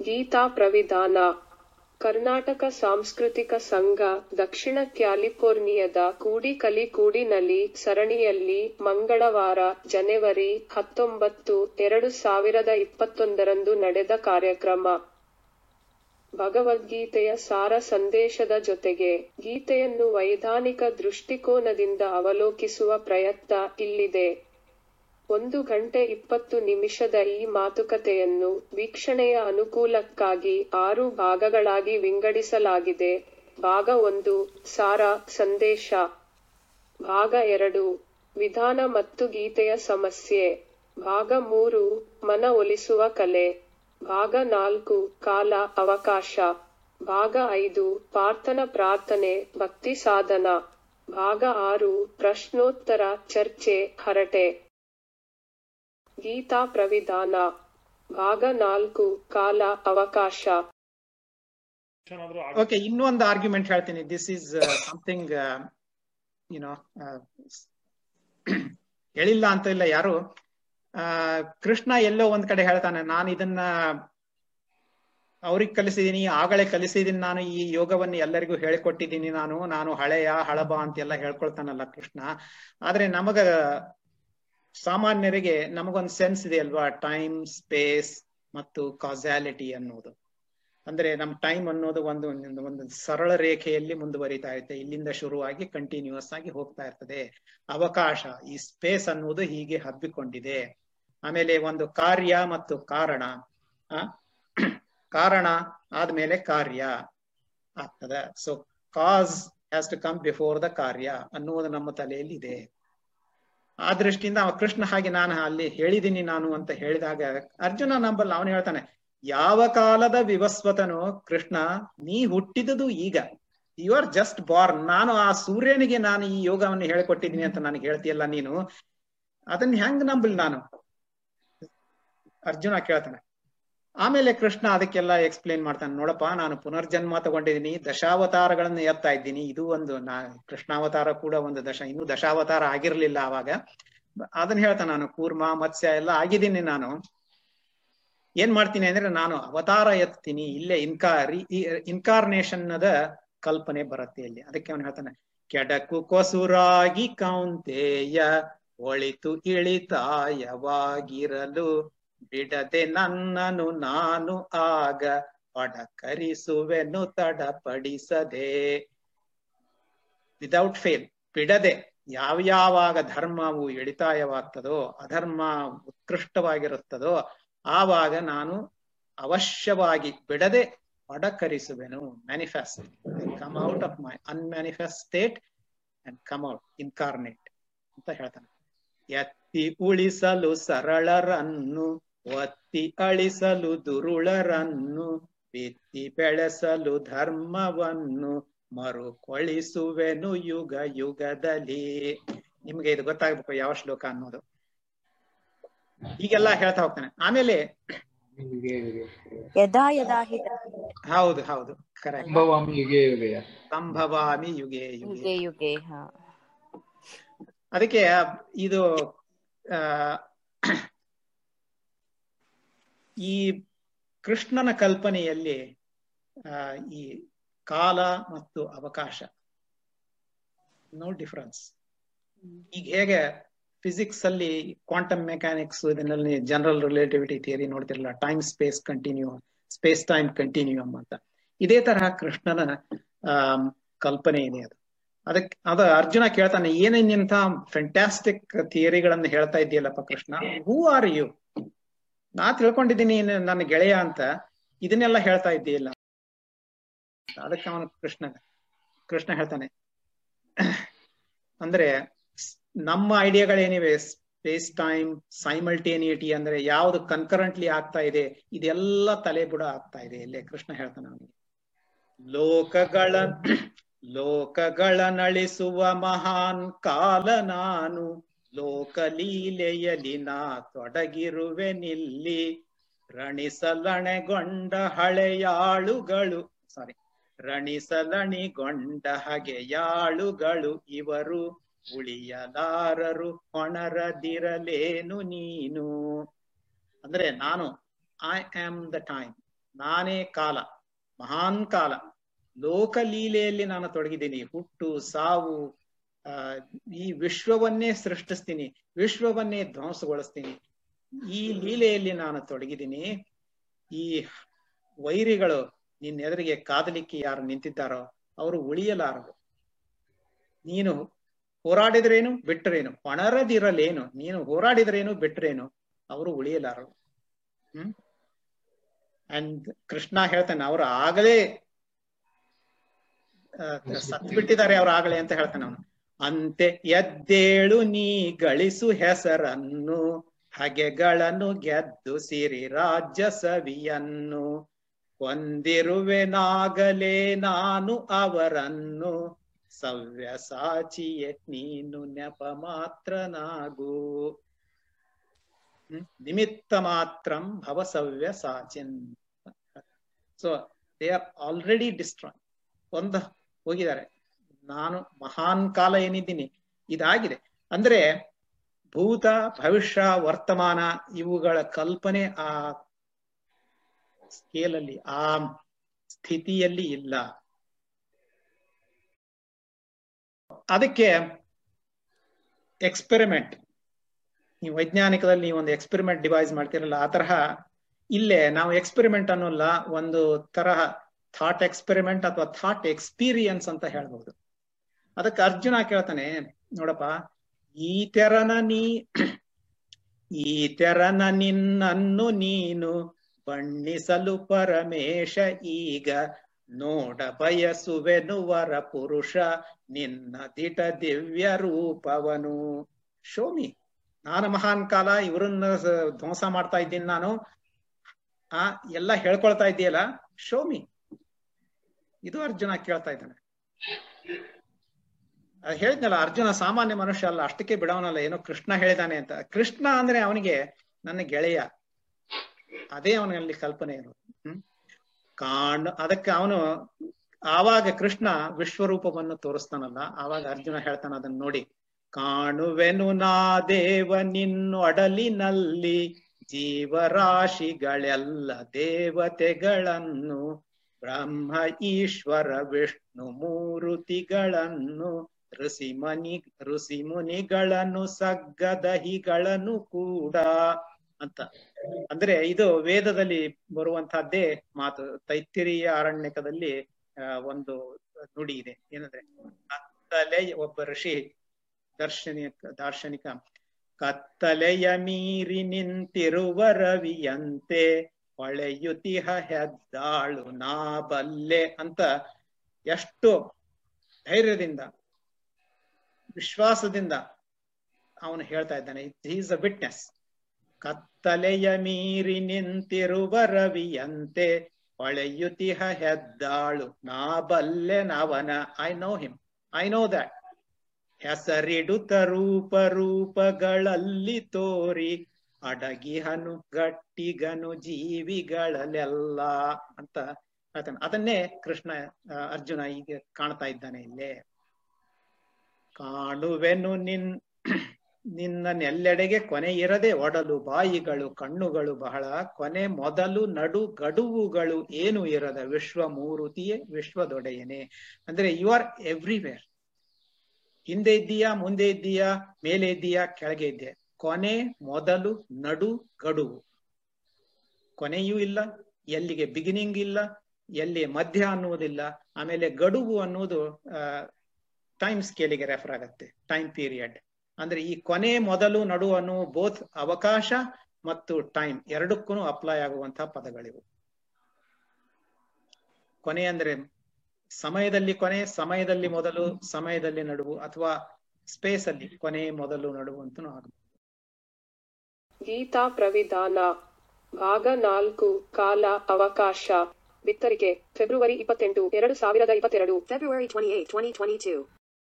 ಗೀತಾ ಪ್ರವಿಧಾನ ಕರ್ನಾಟಕ ಸಾಂಸ್ಕೃತಿಕ ಸಂಘ, ದಕ್ಷಿಣ ಕ್ಯಾಲಿಫೋರ್ನಿಯಾದ ಕೂಡಿಕಲಿಗೂಡಿನಲ್ಲಿ ಸರಣಿಯಲ್ಲಿ ಮಂಗಳವಾರ, ಜನವರಿ ಹತ್ತೊಂಬತ್ತು, ಎರಡು ಸಾವಿರದ ಇಪ್ಪತ್ತೊಂದರಂದು ನಡೆದ ಕಾರ್ಯಕ್ರಮ. ಭಗವದ್ಗೀತೆಯ ಸಾರ ಸಂದೇಶದ ಜೊತೆಗೆ ಗೀತೆಯನ್ನು ವೈಧಾನಿಕ ದೃಷ್ಟಿಕೋನದಿಂದ ಅವಲೋಕಿಸುವ ಪ್ರಯತ್ನ ಇಲ್ಲಿದೆ. ಒಂದು ಗಂಟೆ ಇಪ್ಪತ್ತು ನಿಮಿಷದ ಈ ಮಾತುಕತೆಯನ್ನು ವೀಕ್ಷಣೆಯ ಅನುಕೂಲಕ್ಕಾಗಿ ಆರು ಭಾಗಗಳಾಗಿ ವಿಂಗಡಿಸಲಾಗಿದೆ. ಭಾಗ ಒಂದು, ಸಾರ ಸಂದೇಶ. ಭಾಗ ಎರಡು, ವಿಧಾನ ಮತ್ತು ಗೀತೆಯ ಸಮಸ್ಯೆ. ಭಾಗ ಮೂರು, ಮನ ಒಲಿಸುವ ಕಲೆ. ಭಾಗ ನಾಲ್ಕು, ಕಾಲ, ಅವಕಾಶ. ಭಾಗ ಐದು ಪಾರ್ಥನ ಪ್ರಾರ್ಥನೆ, ಭಕ್ತಿ ಸಾಧನ. ಭಾಗ ಆರು, ಪ್ರಶ್ನೋತ್ತರ ಚರ್ಚೆ, ಹರಟೆ. ಗೀತಾ ಪ್ರವಿಧಾನ ಭಾಗ ನಾಲ್ಕು, ಕಾಲ ಅವಕಾಶ. ಓಕೆ ಇನ್ನೊಂದು ಆರ್ಗ್ಯುಮೆಂಟ್ ಹೇಳ್ತೀನಿ. ದಿಸ್ ಇಸ್ ಸಮಥಿಂಗ್ ಯುನೋ ಹೇಳಿಲ್ಲ ಅಂತ ಇಲ್ಲ ಯಾರು. ಕೃಷ್ಣ ಎಲ್ಲೋ ಒಂದ್ ಕಡೆ ಹೇಳ್ತಾನೆ, ನಾನು ಇದನ್ನ ಅವ್ರಿಗೆ ಕಲಿಸಿದೀನಿ, ಆಗಲೇ ಕಲಿಸಿದೀನಿ ನಾನು, ಈ ಯೋಗವನ್ನು ಎಲ್ಲರಿಗೂ ಹೇಳಿಕೊಟ್ಟಿದ್ದೀನಿ ನಾನು ನಾನು ಹಳೆಯ ಹಳಬ ಅಂತೆಲ್ಲ ಹೇಳ್ಕೊಳ್ತಾನಲ್ಲ ಕೃಷ್ಣ. ಆದ್ರೆ ನಮಗ ಸಾಮಾನ್ಯರಿಗೆ ನಮಗೊಂದು ಸೆನ್ಸ್ ಇದೆ ಅಲ್ವಾ? ಟೈಮ್ ಸ್ಪೇಸ್ ಮತ್ತು ಕಾಸಾಲಿಟಿ ಅನ್ನೋದು. ಅಂದ್ರೆ ನಮ್ ಟೈಮ್ ಅನ್ನೋದು ಒಂದು, ಒಂದು- ಸರಳ ರೇಖೆಯಲ್ಲಿ ಮುಂದುವರಿತಾ ಇರುತ್ತೆ. ಇಲ್ಲಿಂದ ಶುರುವಾಗಿ ಕಂಟಿನ್ಯೂಸ್ ಆಗಿ ಹೋಗ್ತಾ ಇರ್ತದೆ. ಅವಕಾಶ, ಈ ಸ್ಪೇಸ್ ಅನ್ನೋದು ಹೀಗೆ ಹಬ್ಬಿಕೊಂಡಿದೆ. ಆಮೇಲೆ ಒಂದು ಕಾರ್ಯ ಮತ್ತು ಕಾರಣ. ಆ? ಕಾರಣ ಆದ್ಮೇಲೆ ಕಾರ್ಯ ಆಗ್ತದೆ. So cause has to come before the ಕಾರ್ಯ ಅನ್ನುವುದು ನಮ್ಮ ತಲೆಯಲ್ಲಿ ಇದೆ. ಆ ದೃಷ್ಟಿಯಿಂದ ಕೃಷ್ಣ ಹಾಗೆ ನಾನು ಅಲ್ಲಿ ಹೇಳಿದ್ದೀನಿ ನಾನು ಅಂತ ಹೇಳಿದಾಗ ಅರ್ಜುನ ನಂಬಲ್ಲ ಅವನು ಹೇಳ್ತಾನೆ, ಯಾವ ಕಾಲದ ವಿವಸ್ವತನು ಕೃಷ್ಣ, ನೀ ಹುಟ್ಟಿದದು ಈಗ. ಯು ಆರ್ ಜಸ್ಟ್ ಬಾರ್ನ್ ನಾನು ಆ ಸೂರ್ಯನಿಗೆ ನಾನು ಈ ಯೋಗವನ್ನು ಹೇಳಿಕೊಟ್ಟಿದ್ದೀನಿ ಅಂತ ನನಗೆ ಹೇಳ್ತೀಯಲ್ಲ ನೀನು, ಅದನ್ನ ಹೆಂಗ್ ನಂಬಲ್ ನಾನು? ಅರ್ಜುನ ಕೇಳ್ತಾನೆ ಆಮೇಲೆ ಕೃಷ್ಣ ಅದಕ್ಕೆಲ್ಲ ಎಕ್ಸ್ಪ್ಲೇನ್ ಮಾಡ್ತಾನೆ, ನೋಡಪ್ಪ, ನಾನು ಪುನರ್ಜನ್ಮ ತಗೊಂಡಿದ್ದೀನಿ, ದಶಾವತಾರಗಳನ್ನು ಎತ್ತಾ ಇದ್ದೀನಿ. ಇದು ಒಂದು ನಾ, ಕೃಷ್ಣಾವತಾರ ಕೂಡ ಒಂದು ದಶ, ಇನ್ನು ದಶಾವತಾರ ಆಗಿರ್ಲಿಲ್ಲ ಆವಾಗ. ಅದನ್ನ ಹೇಳ್ತಾನೆ ನಾನು, ಕೂರ್ಮ, ಮತ್ಸ್ಯ ಎಲ್ಲ ಆಗಿದ್ದೀನಿ ನಾನು. ಏನ್ ಮಾಡ್ತೀನಿ ಅಂದ್ರೆ ನಾನು ಅವತಾರ ಎತ್ತೀನಿ, ಇಲ್ಲೇ ಇನ್ಕಾರ್ ಇನ್ಕಾರ್ನೇಷನ್ ಅದ ಕಲ್ಪನೆ ಬರುತ್ತೆ ಇಲ್ಲಿ. ಅದಕ್ಕೆ ಅವನು ಹೇಳ್ತಾನೆ, ಕೆಡಕು ಕೊಸುರಾಗಿ ಕೌಂತೆಯ, ಒಳಿತು ಇಳಿತಾಯವಾಗಿರಲು ಬಿಡದೆ ನನ್ನನು ನಾನು ಆಗ ಪಡಕರಿಸುವೆನು ತಡಪಡಿಸದೆ. ವಿದೌಟ್ ಫೇಲ್ ಬಿಡದೆ ಯಾವ ಯಾವಾಗ ಧರ್ಮವು ಎಳಿತಾಯವಾಗ್ತದೋ, ಅಧರ್ಮ ಉತ್ಕೃಷ್ಟವಾಗಿರುತ್ತದೋ, ಆವಾಗ ನಾನು ಅವಶ್ಯವಾಗಿ ಬಿಡದೆ ಪಡಕರಿಸುವೆನು. Manifest come out of my unmanifest state and come out incarnate ಅಂತ ಹೇಳ್ತಾನೆ. ಎತ್ತಿ ಉಳಿಸಲು ಸರಳರನ್ನು ಒತ್ತಿ ಅಳಿಸಲು ದುರುಳರನ್ನು ಬಿತ್ತಿ ಬೆಳೆಸಲು ಧರ್ಮವನ್ನು ಮರುಕೊಳಿಸುವೆನು ಯುಗ ಯುಗದಲ್ಲಿ. ನಿಮ್ಗೆ ಇದು ಗೊತ್ತಾಗ್ಬೇಕು ಯಾವ ಶ್ಲೋಕ ಅನ್ನೋದು. ಹೀಗೆಲ್ಲ ಹೇಳ್ತಾ ಹೋಗ್ತಾನೆ. ಆಮೇಲೆ ಯದಾ ಯದಾ ಹಿ ಹೌದು ಹೌದು ಕರೆಕ್ಟ್ ಸಂಭವಾಮಿ ಯುಗೆ ಯುಗೆಯ. ಯುಗೆ ಯುಗೆ. ಯುಗೆ ಯುಗೆ ಹಾ. ಅದಕ್ಕೆ ಇದು ಆ ಈ ಕೃಷ್ಣನ ಕಲ್ಪನೆಯಲ್ಲಿ ಈ ಕಾಲ ಮತ್ತು ಅವಕಾಶ. ನೋ ಡಿಫರೆನ್ಸ್ ಈಗ ಹೇಗೆ ಫಿಸಿಕ್ಸ್ ಅಲ್ಲಿ ಕ್ವಾಂಟಮ್ ಮೆಕ್ಯಾನಿಕ್ಸ್ ಇದನ್ನಲ್ಲಿ general relativity theory ನೋಡ್ತಿರಲ್ಲ time space continue space time continuum ಅಂತ. ಇದೇ ತರಹ ಕೃಷ್ಣನ ಕಲ್ಪನೆ ಇದೆ ಅದು. ಅದಕ್ಕೆ ಅದ ಅರ್ಜುನ ಕೇಳ್ತಾನೆ ಏನೇನಿಂತ ಫ್ಯಾಂಟಾಸ್ಟಿಕ್ ಥಿಯರಿಗಳನ್ನು ಹೇಳ್ತಾ ಇದೆಯಲ್ಲಪ್ಪ ಕೃಷ್ಣ? ಹೂ ಆರ್ ಯು ನಾ ತಿಳ್ಕೊಂಡಿದ್ದೀನಿ ನೀನು ನನ್ನ ಗೆಳೆಯ ಅಂತ, ಇದನ್ನೆಲ್ಲ ಹೇಳ್ತಾ ಇದ್ದೀಯಲ್ಲ. ಅದಕ್ಕೆ ಅವನು ಕೃಷ್ಣ ಕೃಷ್ಣ ಹೇಳ್ತಾನೆ. ಅಂದ್ರೆ ನಮ್ಮ ಐಡಿಯಾಗಳೇನಿವೆ? ಸ್ಪೇಸ್ ಟೈಮ್ ಸೈಮಲ್ಟೇನಿಯಟಿ ಅಂದ್ರೆ ಯಾವ್ದು ಕನ್ಕರೆಂಟ್ಲಿ ಆಗ್ತಾ ಇದೆ, ಇದೆಲ್ಲ ತಲೆ ಬುಡ ಆಗ್ತಾ ಇದೆ. ಇಲ್ಲೇ ಕೃಷ್ಣ ಹೇಳ್ತಾನೆ ಅವನಿಗೆ. ಲೋಕಗಳ ಲೋಕಗಳ ನಳಿಸುವ ಮಹಾನ್ ಕಾಲ ನಾನು. ಲೋಕಲೀಲೆಯಲಿ ನಾ ತೊಡಗಿರುವೆ ನಿಲ್ಲಿ ರಣಿಸಲಣೆಗೊಂಡ ಹಳೆಯಾಳುಗಳು ಸಾರಿ ರಣಿಸಲಣಿಗೊಂಡ ಹಗೆಯಾಳುಗಳು, ಇವರು ಉಳಿಯಲಾರರು ಹೊಣರದಿರಲೇನು ನೀನು? ಅಂದ್ರೆ ನಾನು ಐ ಆಮ್ ದ ಟೈಮ್ ನಾನೇ ಕಾಲ, ಮಹಾನ್ ಕಾಲ, ಲೋಕಲೀಲೆಯಲ್ಲಿ ನಾನು ತೊಡಗಿದ್ದೀನಿ, ಹುಟ್ಟು, ಸಾವು ಈ ವಿಶ್ವವನ್ನೇ ಸೃಷ್ಟಿಸ್ತೀನಿ, ವಿಶ್ವವನ್ನೇ ಧ್ವಂಸಗೊಳಿಸ್ತೀನಿ. ಈ ಲೀಲೆಯಲ್ಲಿ ನಾನು ತೊಡಗಿದ್ದೀನಿ. ಈ ವೈರಿಗಳು ನಿನ್ನ ಎದುರಿಗೆ ಕಾದಲಿಕ್ಕೆ ಯಾರು ನಿಂತಿದ್ದಾರೋ ಅವರು ಉಳಿಯಲಾರರು. ನೀನು ಹೋರಾಡಿದ್ರೇನು ಬಿಟ್ಟರೇನು ಪಣರದಿರಲೇನು? ನೀನು ಹೋರಾಡಿದ್ರೇನು, ಬಿಟ್ರೇನು? ಅವರು ಉಳಿಯಲಾರರು. ಹ್ಮ್? ಅಂಡ್ ಕೃಷ್ಣ ಹೇಳ್ತಾನೆ, ಅವರು ಆಗಲೇ ಸತ್ ಬಿಟ್ಟಿದ್ದಾರೆ ಅವ್ರು ಆಗಲೇ ಅಂತ ಹೇಳ್ತಾನೆ ಅವನು. ಅಂತೆ ಎದ್ದೇಳು ನೀ ಗಳಿಸು ಹೆಸರನ್ನು, ಹಗೆಗಳನ್ನು ಗೆದ್ದು ಸಿರಿ ರಾಜ್ಯ ಸವಿಯನ್ನು. ಹೊಂದಿರುವೆನಾಗಲೇ ನಾನು ಅವರನ್ನು ಸವ್ಯಸಾಚಿಯೇ ನೀನು ನೆಪ ಮಾತ್ರನಾಗು? ನಿಮಿತ್ತ ಮಾತ್ರಂ ಭವ ಸವ್ಯಸಾಚಿನ್ so they are already destroy ಒಂದ ಹೋಗಿದ್ದಾರೆ. ನಾನು ಮಹಾನ್ ಕಾಲ ಏನಿದ್ದೀನಿ, ಇದಾಗಿದೆ. ಅಂದ್ರೆ ಭೂತ, ಭವಿಷ್ಯ, ವರ್ತಮಾನ ಇವುಗಳ ಕಲ್ಪನೆ ಆ ಸ್ಕೇಲಲ್ಲಿ ಆ ಸ್ಥಿತಿಯಲ್ಲಿ ಇಲ್ಲ. ಅದಕ್ಕೆ ಎಕ್ಸ್ಪೆರಿಮೆಂಟ್ ನೀವು ವೈಜ್ಞಾನಿಕದಲ್ಲಿ ನೀವು ಒಂದು ಎಕ್ಸ್ಪೆರಿಮೆಂಟ್ ಡಿವೈಸ್ ಮಾಡ್ತಿರಲ್ಲ, ಆ ತರಹ ಇಲ್ಲೇ ನಾವು ಎಕ್ಸ್ಪೆರಿಮೆಂಟ್ ಅನ್ನೋಲ್ಲ ಒಂದು ತರಹ ಥಾಟ್ ಎಕ್ಸ್ಪೆರಿಮೆಂಟ್ ಅಥವಾ ಥಾಟ್ ಎಕ್ಸ್ಪೀರಿಯನ್ಸ್ ಅಂತ ಹೇಳ್ಬಹುದು ಅದಕ್ಕೆ ಅರ್ಜುನ ಕೇಳ್ತಾನೆ, ನೋಡಪ್ಪ, ಈ ತೆರನ ನೀ, ಈ ತೆರನ ನಿನ್ನನ್ನು ನೀನು ಬಣ್ಣಿಸಲು ಪರಮೇಶ ಈಗ ನೋಡ ಬಯಸುವೆನು ವರ ಪುರುಷ, ನಿನ್ನ ದಿಟ ದಿವ್ಯ ರೂಪವನು. ಶೋಮಿ, ನಾನು ಮಹಾನ್ ಕಾಲ, ಇವರನ್ನ ಧ್ವಂಸ ಮಾಡ್ತಾ ಇದ್ದೀನಿ ನಾನು. ಆ, ಎಲ್ಲ ಹೇಳ್ಕೊಳ್ತಾ ಇದೆಯಲ್ಲ? ಶೋಮಿ, ಇದು ಅರ್ಜುನ ಕೇಳ್ತಾ ಇದ್ದಾನೆ. ಹೇಳಿದ್ನಲ್ಲ, ಅರ್ಜುನ ಸಾಮಾನ್ಯ ಮನುಷ್ಯ ಅಲ್ಲ, ಅಷ್ಟಕ್ಕೆ ಬಿಡವನಲ್ಲ, ಏನೋ ಕೃಷ್ಣ ಹೇಳಿದಾನೆ ಅಂತ. ಕೃಷ್ಣ ಅಂದ್ರೆ ಅವನಿಗೆ ನನ್ನ ಗೆಳೆಯ. ಅದೇ ಅವನಲ್ಲಿ ಕಲ್ಪನೆ ಇರೋದು. ಹ್ಮ್? ಕಾಣ್ ಅದಕ್ಕೆ ಅವನು ಆವಾಗ ಕೃಷ್ಣ ವಿಶ್ವರೂಪವನ್ನು ತೋರಿಸ್ತಾನಲ್ಲ, ಆವಾಗ ಅರ್ಜುನ ಹೇಳ್ತಾನ ಅದನ್ನ ನೋಡಿ. ಕಾಣುವೆನು ನಾ ದೇವ ನಿನ್ನೊಡಲಿನಲ್ಲಿ ಜೀವರಾಶಿಗಳೆಲ್ಲ ದೇವತೆಗಳನ್ನು, ಬ್ರಹ್ಮ, ಈಶ್ವರ, ವಿಷ್ಣು, ಮೂರುತಿಗಳನ್ನು ಋಷಿ ಮನಿ ಋಷಿ ಮುನಿಗಳನ್ನು ಸಗ್ಗದಹಿಗಳನ್ನು ಕೂಡ ಅಂತ. ಅಂದ್ರೆ ಇದು ವೇದದಲ್ಲಿ ಬರುವಂತಹದ್ದೇ ಮಾತು, ತೈತ್ತಿರಿಯ ಅರಣ್ಯಕದಲ್ಲಿ ಒಂದು ನುಡಿ ಇದೆ. ಏನಂದ್ರೆ, ಕತ್ತಲೆ, ಒಬ್ಬ ಋಷಿ ದರ್ಶನಿಕ, ದಾರ್ಶನಿಕ, ಕತ್ತಲೆಯ ಮೀರಿ ನಿಂತಿರುವ ರವಿಯಂತೆ ಹೊಳೆಯುತಿಹ ಹೆದ್ದಾಳು ನಾ ಬಲ್ಲೆ ಅಂತ ಎಷ್ಟು ಧೈರ್ಯದಿಂದ ವಿಶ್ವಾಸದಿಂದ ಅವನು ಹೇಳ್ತಾ ಇದ್ದಾನೆ ಈಸ್ ಅ ವಿಟ್ನೆಸ್ ಕತ್ತಲೆಯ ಮೀರಿ ನಿಂತಿರುವ ರವಿಯಂತೆ ಹೊಳೆಯುತಿಹ ಹೆದ್ದಾಳು, ನಾ ಬಲ್ಲೆ ನವನ I know him I know that ಹೆಸರಿಡುತ್ತ ರೂಪ ರೂಪಗಳಲ್ಲಿ ತೋರಿ ಅಡಗಿಹನು ಗಟ್ಟಿಗನು ಜೀವಿಗಳಲ್ಲೆಲ್ಲ, ಅಂತ ಹೇಳ್ತಾನೆ. ಅದನ್ನೇ ಕೃಷ್ಣ, ಅರ್ಜುನ ಈಗ ಕಾಣ್ತಾ ಇದ್ದಾನೆ ಇಲ್ಲೇ. ಕಾಣುವೆನು ನಿನ್ ನಿನ್ನೆಲ್ಲೆಡೆಗೆ ಕೊನೆ ಇರದೆ ಒಡಲು ಬಾಯಿಗಳು ಕಣ್ಣುಗಳು ಬಹಳ. ಕೊನೆ ಮೊದಲು ನಡು ಗಡುವುಗಳು ಏನು ಇರದ? ವಿಶ್ವ ಮೂರುತಿಯೇ ವಿಶ್ವದೊಡೆಯನೆ ಅಂದ್ರೆ ಯು ಆರ್ ಎವ್ರಿವೇರ್ ಹಿಂದೆ ಇದ್ದೀಯಾ, ಮುಂದೆ ಇದ್ದೀಯಾ, ಮೇಲೆ ಇದ್ದೀಯಾ, ಕೆಳಗೆ ಇದ್ದೀಯ? ಕೊನೆ ಮೊದಲು ನಡು ಗಡುವು. ಕೊನೆಯೂ ಇಲ್ಲ, ಎಲ್ಲಿಗೆ ಬಿಗಿನಿಂಗ್ ಇಲ್ಲ, ಎಲ್ಲಿ ಮಧ್ಯ ಅನ್ನುವುದಿಲ್ಲ, ಆಮೇಲೆ ಗಡುವು ಅನ್ನುವುದು ಟೈಮ್ ಸ್ಕೇಲಿಗೆ ರೆಫರ್ ಆಗತ್ತೆ ಟೈಮ್ ಪೀರಿಯಡ್ ಅಂದ್ರೆ ಈ ಕೊನೆ ಮೊದಲು ನಡು ಅನ್ನುವ ಬೋತ್ ಅವಕಾಶ ಮತ್ತು ಟೈಮ್ ಎರಡಕ್ಕೂ ಅಪ್ಲೈ ಆಗುವಂತಹ ಪದಗಳಿವು. ಕೊನೆ ಅಂದ್ರೆ ಸಮಯದಲ್ಲಿ ಕೊನೆ ಸಮಯದಲ್ಲಿ ಮೊದಲು ಸಮಯದಲ್ಲಿ ನಡುವು ಅಥವಾ ಸ್ಪೇಸ್ ಅಲ್ಲಿ ಕೊನೆ ಮೊದಲು ನಡುವು ಅಂತ ಆಗಬಹುದು ಗೀತಾ ಪ್ರವಿಧಾನ ಭಾಗ ನಾಲ್ಕು ಕಾಲ ಅವಕಾಶ ಬಿತ್ತರಿಕೆ ಫೆಬ್ರವರಿ ಇಪ್ಪತ್ತೆಂಟು ಎರಡು ಸಾವಿರದ ಇಪ್ಪತ್ತೆರಡು. February 28, 2022.